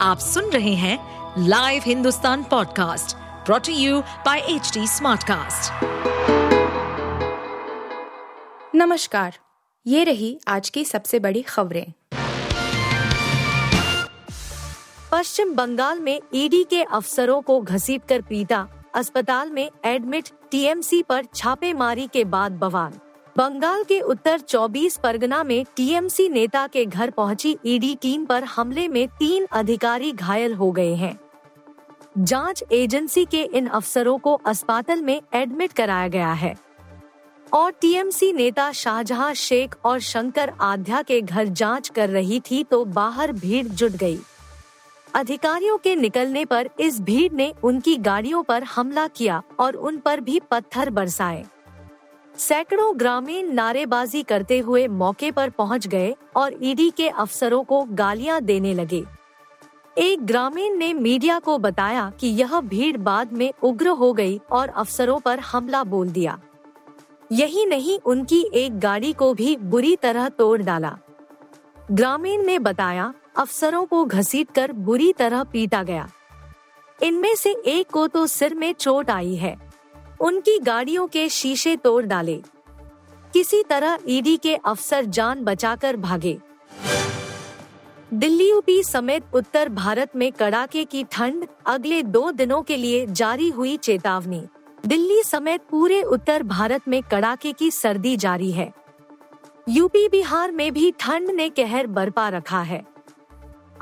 आप सुन रहे हैं live Hindustan podcast brought to you by H Smartcast. नमस्कार, ये रही आज की सबसे बड़ी खबरें पश्चिम बंगाल में ईडी के अफसरों को घसीटकर पीटा, अस्पताल में एडमिट टीएमसी पर छापेमारी के बाद बवाल बंगाल के उत्तर 24 परगना में टीएमसी नेता के घर पहुँची ईडी टीम पर हमले में तीन अधिकारी घायल हो गए हैं। जाँच एजेंसी के इन अफसरों को अस्पताल में एडमिट कराया गया है। और टीएमसी नेता शाहजहां शेख और शंकर आध्या के घर जाँच कर रही थी तो बाहर भीड़ जुट गई। अधिकारियों के निकलने पर इस भीड़ ने उनकी गाड़ियों पर हमला किया और उन पर भी पत्थर बरसाए। सैकड़ों ग्रामीण नारेबाजी करते हुए मौके पर पहुँच गए और ईडी के अफसरों को गालियाँ देने लगे। एक ग्रामीण ने मीडिया को बताया कि यह भीड़ बाद में उग्र हो गई और अफसरों पर हमला बोल दिया। यही नहीं, उनकी एक गाड़ी को भी बुरी तरह तोड़ डाला। ग्रामीण ने बताया, अफसरों को घसीटकर बुरी तरह पीटा गया। इनमें से एक को तो सिर में चोट आई है। उनकी गाड़ियों के शीशे तोड़ डाले। किसी तरह ईडी के अफसर जान बचाकर भागे। दिल्ली यूपी समेत उत्तर भारत में कड़ाके की ठंड अगले दो दिनों के लिए जारी हुई चेतावनी। दिल्ली समेत पूरे उत्तर भारत में कड़ाके की सर्दी जारी है। यूपी बिहार में भी ठंड ने कहर बरपा रखा है।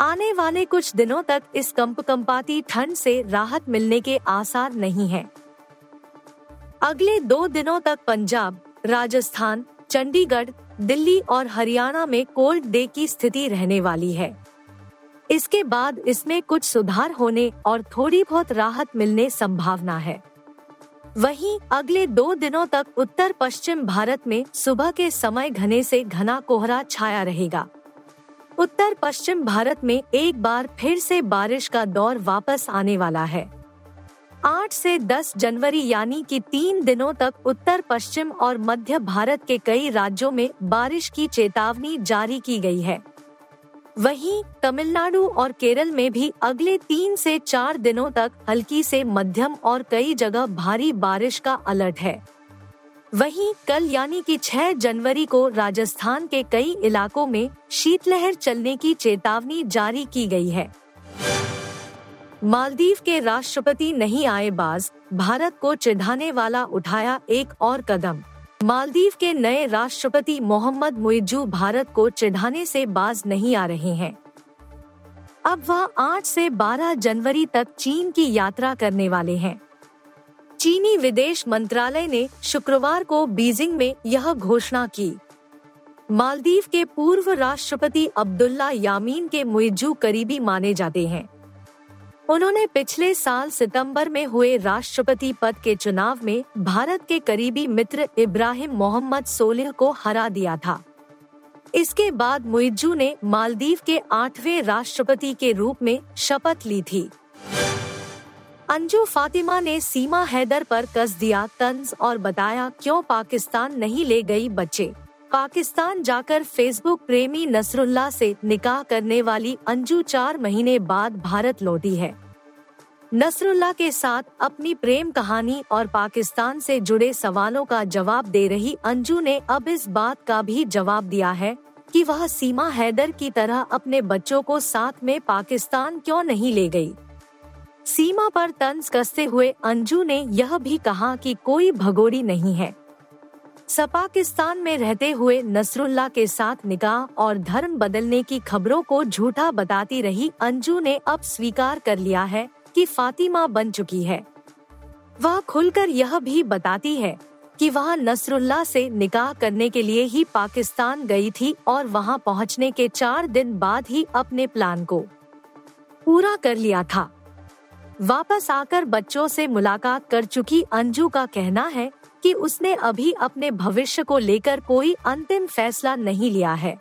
आने वाले कुछ दिनों तक इस कंप कंपाती ठंड से राहत मिलने के आसार नहीं हैं। अगले दो दिनों तक पंजाब, राजस्थान, चंडीगढ़, दिल्ली और हरियाणा में कोल्ड डे की स्थिति रहने वाली है। इसके बाद इसमें कुछ सुधार होने और थोड़ी बहुत राहत मिलने संभावना है। वहीं अगले दो दिनों तक उत्तर पश्चिम भारत में सुबह के समय घने से घना कोहरा छाया रहेगा। उत्तर पश्चिम भारत में एक बार फिर से बारिश का दौर वापस आने वाला है। 8 से 10 जनवरी यानी कि तीन दिनों तक उत्तर, पश्चिम और मध्य भारत के कई राज्यों में बारिश की चेतावनी जारी की गई है। वहीं तमिलनाडु और केरल में भी अगले तीन से चार दिनों तक हल्की से मध्यम और कई जगह भारी बारिश का अलर्ट है। वहीं कल यानी कि 6 जनवरी को राजस्थान के कई इलाकों में शीतलहर चलने की चेतावनी जारी की गई है। मालदीव के राष्ट्रपति नहीं आए बाज, भारत को चिढ़ाने वाला उठाया एक और कदम। मालदीव के नए राष्ट्रपति मोहम्मद मुइजू भारत को चिढ़ाने से बाज नहीं आ रहे हैं। अब वह 8 से 12 जनवरी तक चीन की यात्रा करने वाले हैं। चीनी विदेश मंत्रालय ने शुक्रवार को बीजिंग में यह घोषणा की। मालदीव के पूर्व राष्ट्रपति अब्दुल्ला यामीन के मुइजू करीबी माने जाते हैं। उन्होंने पिछले साल सितंबर में हुए राष्ट्रपति पद के चुनाव में भारत के करीबी मित्र इब्राहिम मोहम्मद सोलिह को हरा दिया था। इसके बाद मुइजू ने मालदीव के आठवें राष्ट्रपति के रूप में शपथ ली थी। अंजू फातिमा ने सीमा हैदर पर कस दिया तंज और बताया, क्यों पाकिस्तान नहीं ले गई बच्चे? पाकिस्तान जाकर फेसबुक प्रेमी नसरुल्ला से निकाह करने वाली अंजू चार महीने बाद भारत लौटी है नसरुल्ला के साथ अपनी प्रेम कहानी और पाकिस्तान से जुड़े सवालों का जवाब दे रही अंजू ने अब इस बात का भी जवाब दिया है कि वह सीमा हैदर की तरह अपने बच्चों को साथ में पाकिस्तान क्यों नहीं ले गई। सीमा पर तंज कसते हुए अंजू ने यह भी कहा कि कोई भगोड़ी नहीं है सपाकिस्तान में रहते हुए नसरुल्ला के साथ निकाह और धर्म बदलने की खबरों को झूठा बताती रही अंजू ने अब स्वीकार कर लिया है कि फातिमा बन चुकी है। वह खुलकर यह भी बताती है कि वह नसरुल्ला से निकाह करने के लिए ही पाकिस्तान गई थी और वहाँ पहुँचने के चार दिन बाद ही अपने प्लान को पूरा कर लिया था। वापस आकर बच्चों से मुलाकात कर चुकी अंजू का कहना है कि उसने अभी अपने भविष्य को लेकर कोई अंतिम फैसला नहीं लिया है।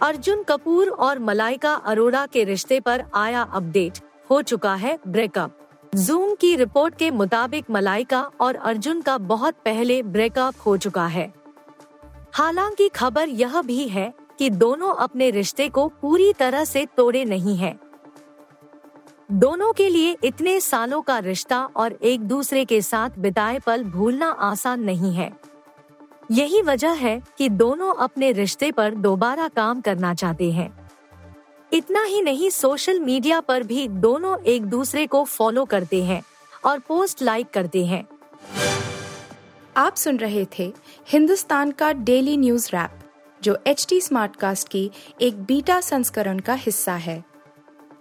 अर्जुन कपूर और मलाइका अरोड़ा के रिश्ते पर आया अपडेट। हो चुका है ब्रेकअप। जूम की रिपोर्ट के मुताबिक मलाइका और अर्जुन का बहुत पहले ब्रेकअप हो चुका है। हालाँकि खबर यह भी है कि दोनों अपने रिश्ते को पूरी तरह से तोड़े नहीं हैं। दोनों के लिए इतने सालों का रिश्ता और एक दूसरे के साथ बिताए पल भूलना आसान नहीं है। यही वजह है कि दोनों अपने रिश्ते पर दोबारा काम करना चाहते हैं। इतना ही नहीं, सोशल मीडिया पर भी दोनों एक दूसरे को फॉलो करते हैं और पोस्ट लाइक करते हैं। आप सुन रहे थे हिंदुस्तान का डेली न्यूज़ रैप, जो एच टी स्मार्ट कास्ट की एक बीटा संस्करण का हिस्सा है।